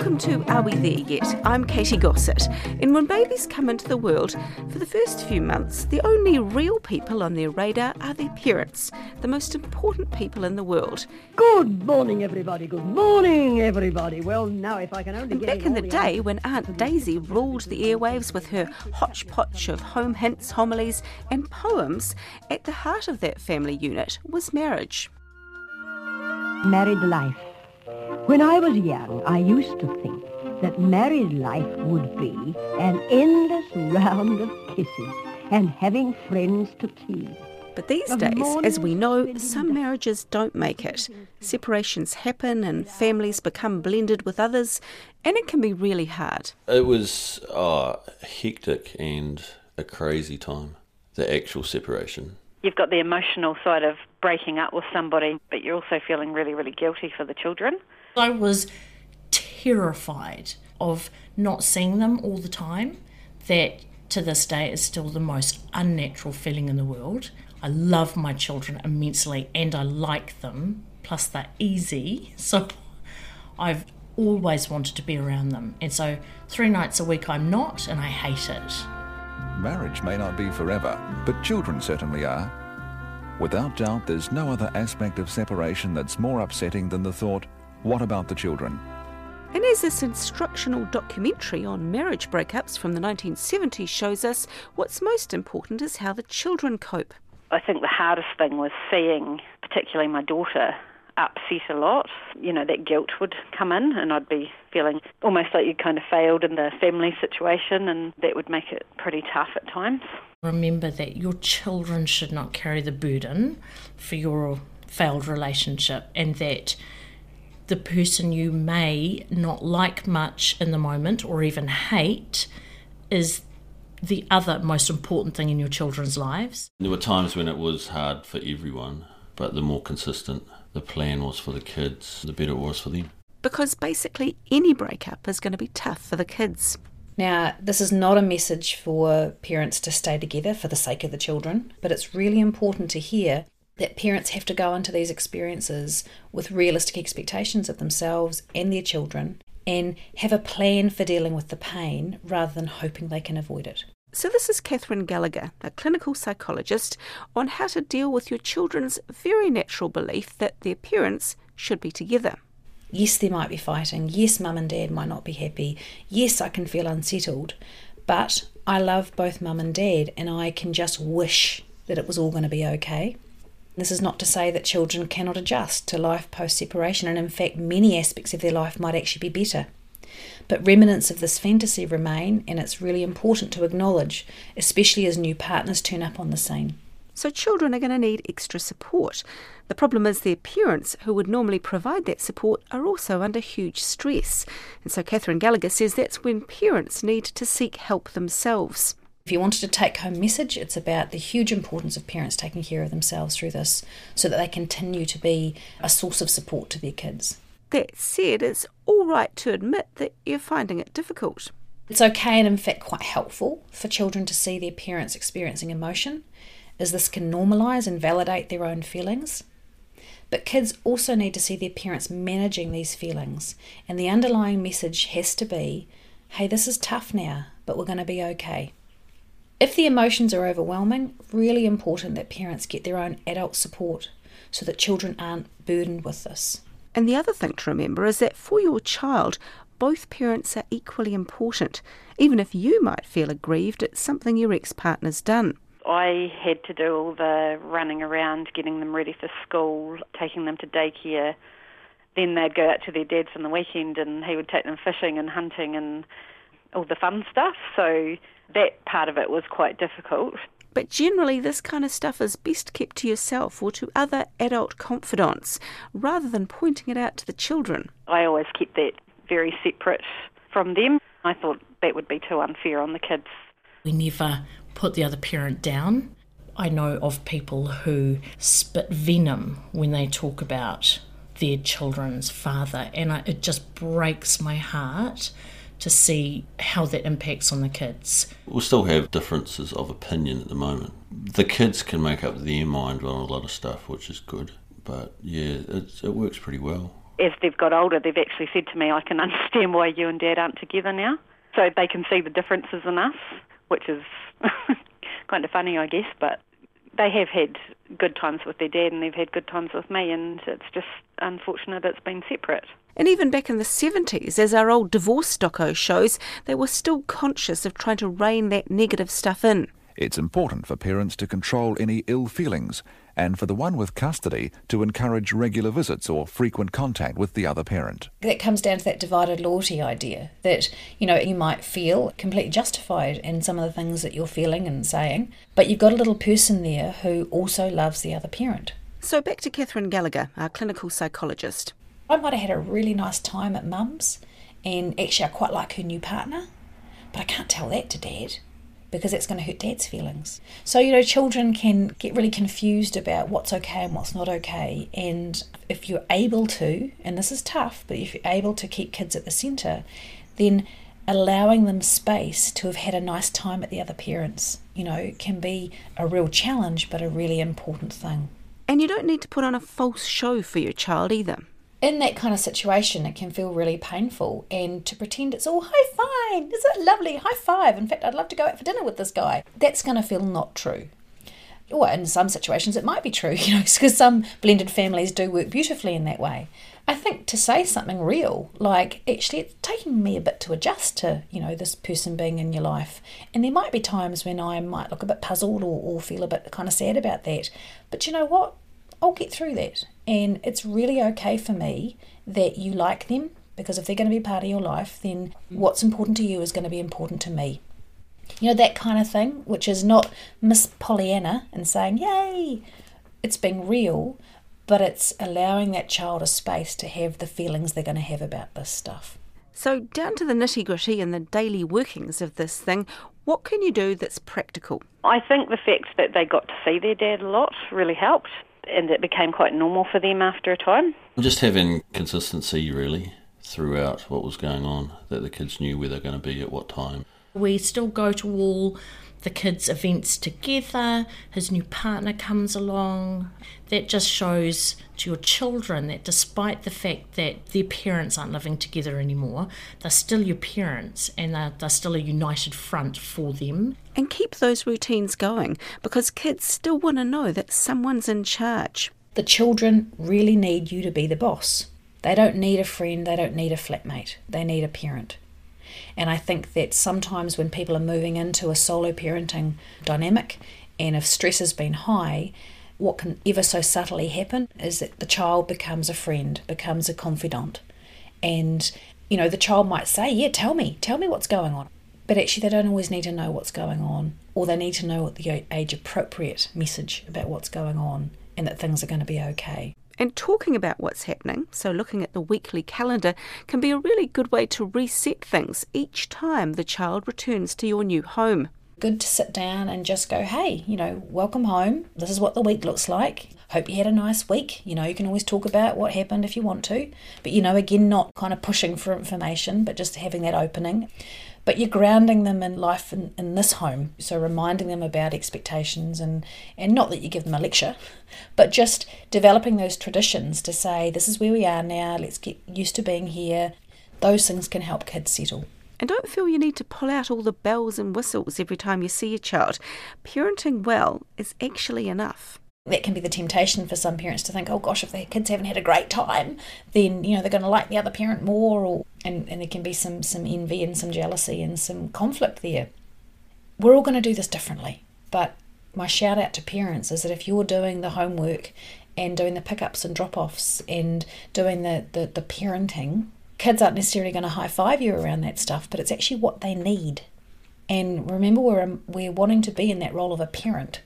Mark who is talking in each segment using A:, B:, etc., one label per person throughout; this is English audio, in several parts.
A: Welcome to Are We There Yet? I'm Katy Gosset. And when babies come into the world, for the first few months, the only real people on their radar are their parents, the most important people in the world.
B: Good morning, everybody. Good morning, everybody. Well, now if I can only
A: And
B: get
A: back in the
B: all
A: day, when Aunt Daisy ruled the airwaves with her hodgepodge of home hints, homilies, and poems, at the heart of that family unit was marriage.
B: married life. When I was young, I used to think that married life would be an endless round of kisses and having friends to keep.
A: But these
B: Of
A: days, as we know, some marriages don't make it. Separations happen and families become blended with others, and it can be really hard.
C: It was uh, hectic and a crazy time. The actual separation.
D: you've got the emotional side of breaking up with somebody, but you're also feeling really, really guilty for the children.
E: I was terrified of not seeing them all the time. That to this day is still the most unnatural feeling in the world. I love my children immensely and I like them, plus they're easy. So I've always wanted to be around them. And so three nights a week I'm not, and I hate it.
F: Marriage may not be forever, but children certainly are. Without doubt, there's no other aspect of separation that's more upsetting than the thought, what about the children?
A: And as this instructional documentary on marriage breakups from the 1970s shows us, what's most important is how the children cope.
D: I think the hardest thing was seeing, particularly my daughter, upset a lot. You know, that guilt would come in, and I'd be feeling almost like you'd kind of failed in the family situation, and that would make it pretty tough at times.
E: Remember that your children should not carry the burden for your failed relationship, and that the person you may not like much in the moment or even hate is the other most important thing in your children's lives.
C: There were times when it was hard for everyone, but the more consistent the plan was for the kids, the better it was for them.
A: Because basically, any breakup is going to be tough for the kids.
G: Now, this is not a message for parents to stay together for the sake of the children, but it's really important to hear that parents have to go into these experiences with realistic expectations of themselves and their children and have a plan for dealing with the pain rather than hoping they can avoid it.
A: So, this is Catherine Gallagher, a clinical psychologist, on how to deal with your children's very natural belief that their parents should be together.
G: Yes, there might be fighting. Yes, mum and dad might not be happy. Yes, I can feel unsettled. But I love both mum and dad, and I can just wish that it was all going to be okay. This is not to say that children cannot adjust to life post separation, and in fact, many aspects of their life might actually be better. But remnants of this fantasy remain, and it's really important to acknowledge, especially as new partners turn up on the scene.
A: So, children are going to need extra support. The problem is their parents, who would normally provide that support, are also under huge stress. And so, Catherine Gallagher says that's when parents need to seek help themselves.
G: If you wanted a take home message, it's about the huge importance of parents taking care of themselves through this so that they continue to be a source of support to their kids.
A: That said, it's all right to admit that you're finding it difficult.
G: It's okay and, in fact, quite helpful for children to see their parents experiencing emotion, as this can normalise and validate their own feelings. But kids also need to see their parents managing these feelings, and the underlying message has to be hey, this is tough now, but we're going to be okay. If the emotions are overwhelming, really important that parents get their own adult support so that children aren't burdened with this.
A: And the other thing to remember is that for your child, both parents are equally important. Even if you might feel aggrieved at something your ex partner's done.
D: I had to do all the running around, getting them ready for school, taking them to daycare. Then they'd go out to their dad's on the weekend and he would take them fishing and hunting and all the fun stuff. So that part of it was quite difficult.
A: But generally, this kind of stuff is best kept to yourself or to other adult confidants rather than pointing it out to the children.
D: I always kept that very separate from them. I thought that would be too unfair on the kids.
E: We never put the other parent down. I know of people who spit venom when they talk about their children's father, and I, it just breaks my heart to see how that impacts on the kids.
C: We'll still have differences of opinion at the moment. The kids can make up their mind on a lot of stuff, which is good. But yeah, it, it works pretty well.
D: As they've got older, they've actually said to me, I can understand why you and Dad aren't together now. So they can see the differences in us, which is kind of funny, I guess. But they have had good times with their dad and they've had good times with me, and it's just unfortunate it's been separate.
A: And even back in the 70s, as our old divorce doco shows, they were still conscious of trying to rein that negative stuff in.
F: It's important for parents to control any ill feelings and for the one with custody to encourage regular visits or frequent contact with the other parent.
G: That comes down to that divided loyalty idea that, you know, you might feel completely justified in some of the things that you're feeling and saying, but you've got a little person there who also loves the other parent.
A: So back to Catherine Gallagher, our clinical psychologist.
G: I might have had a really nice time at mum's, and actually, I quite like her new partner, but I can't tell that to dad because it's going to hurt dad's feelings. So, you know, children can get really confused about what's okay and what's not okay. And if you're able to, and this is tough, but if you're able to keep kids at the centre, then allowing them space to have had a nice time at the other parents, you know, can be a real challenge, but a really important thing.
A: And you don't need to put on a false show for your child either
G: in that kind of situation, it can feel really painful. And to pretend it's all high five, is it lovely? High five. In fact, I'd love to go out for dinner with this guy. That's going to feel not true. Or in some situations, it might be true, you know, because some blended families do work beautifully in that way. I think to say something real, like actually it's taking me a bit to adjust to, you know, this person being in your life. And there might be times when I might look a bit puzzled or, or feel a bit kind of sad about that. But you know what? I'll get through that. And it's really okay for me that you like them because if they're going to be part of your life, then what's important to you is going to be important to me. You know, that kind of thing, which is not Miss Pollyanna and saying, yay, it's being real, but it's allowing that child a space to have the feelings they're going to have about this stuff.
A: So, down to the nitty gritty and the daily workings of this thing, what can you do that's practical?
D: I think the fact that they got to see their dad a lot really helped and it became quite normal for them after a time.
C: Just having consistency really throughout what was going on, that the kids knew where they're going to be at what time.
E: We still go to all the kids' events together, his new partner comes along. That just shows to your children that despite the fact that their parents aren't living together anymore, they're still your parents and they're, they're still a united front for them.
A: And keep those routines going because kids still want to know that someone's in charge.
G: The children really need you to be the boss. They don't need a friend, they don't need a flatmate, they need a parent. And I think that sometimes when people are moving into a solo parenting dynamic and if stress has been high, what can ever so subtly happen is that the child becomes a friend, becomes a confidant. And, you know, the child might say, Yeah, tell me, tell me what's going on. But actually, they don't always need to know what's going on, or they need to know the age appropriate message about what's going on and that things are going to be okay.
A: And talking about what's happening, so looking at the weekly calendar, can be a really good way to reset things each time the child returns to your new home.
G: Good to sit down and just go, hey, you know, welcome home. This is what the week looks like. Hope you had a nice week. You know, you can always talk about what happened if you want to. But, you know, again, not kind of pushing for information, but just having that opening but you're grounding them in life in, in this home. So reminding them about expectations and, and not that you give them a lecture, but just developing those traditions to say, this is where we are now, let's get used to being here. Those things can help kids settle.
A: And don't feel you need to pull out all the bells and whistles every time you see a child. Parenting well is actually enough
G: that can be the temptation for some parents to think, oh gosh, if their kids haven't had a great time, then you know they're going to like the other parent more, or and, and there can be some some envy and some jealousy and some conflict there. We're all going to do this differently, but my shout out to parents is that if you're doing the homework and doing the pickups and drop offs and doing the, the, the parenting kids aren't necessarily going to high five you around that stuff, but it's actually what they need. And remember, we're, we're wanting to be in that role of a parent.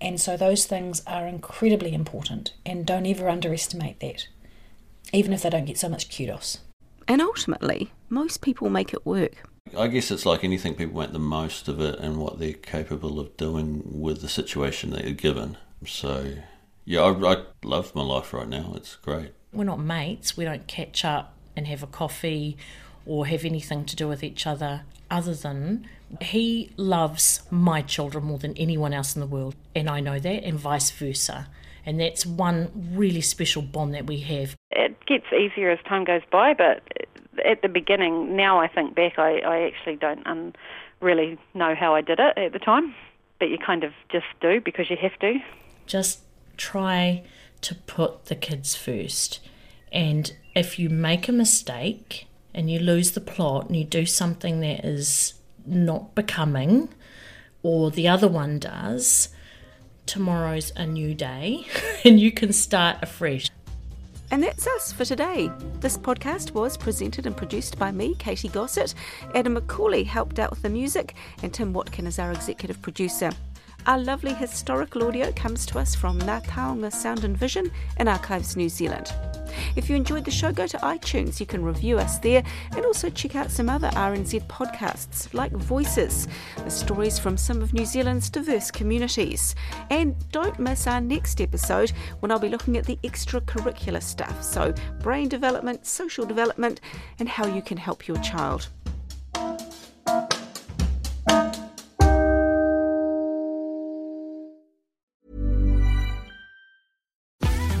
G: And so those things are incredibly important, and don't ever underestimate that, even if they don't get so much kudos.
A: And ultimately, most people make it work.
C: I guess it's like anything, people make the most of it and what they're capable of doing with the situation that you're given. So, yeah, I, I love my life right now. It's great.
E: We're not mates, we don't catch up and have a coffee or have anything to do with each other other than he loves my children more than anyone else in the world, and I know that, and vice versa. And that's one really special bond that we have.
D: It gets easier as time goes by, but at the beginning, now I think back, I, I actually don't um, really know how I did it at the time, but you kind of just do because you have to.
E: Just try to put the kids first. And if you make a mistake and you lose the plot and you do something that is not becoming, or the other one does, tomorrow's a new day and you can start afresh.
A: And that's us for today. This podcast was presented and produced by me, Katy Gosset. Adam McCauley helped out with the music, and Tim Watkin is our executive producer. Our lovely historical audio comes to us from Ngā Taonga Sound and Vision in Archives New Zealand. If you enjoyed the show, go to iTunes. You can review us there and also check out some other RNZ podcasts like Voices, the stories from some of New Zealand's diverse communities. And don't miss our next episode when I'll be looking at the extracurricular stuff so, brain development, social development, and how you can help your child.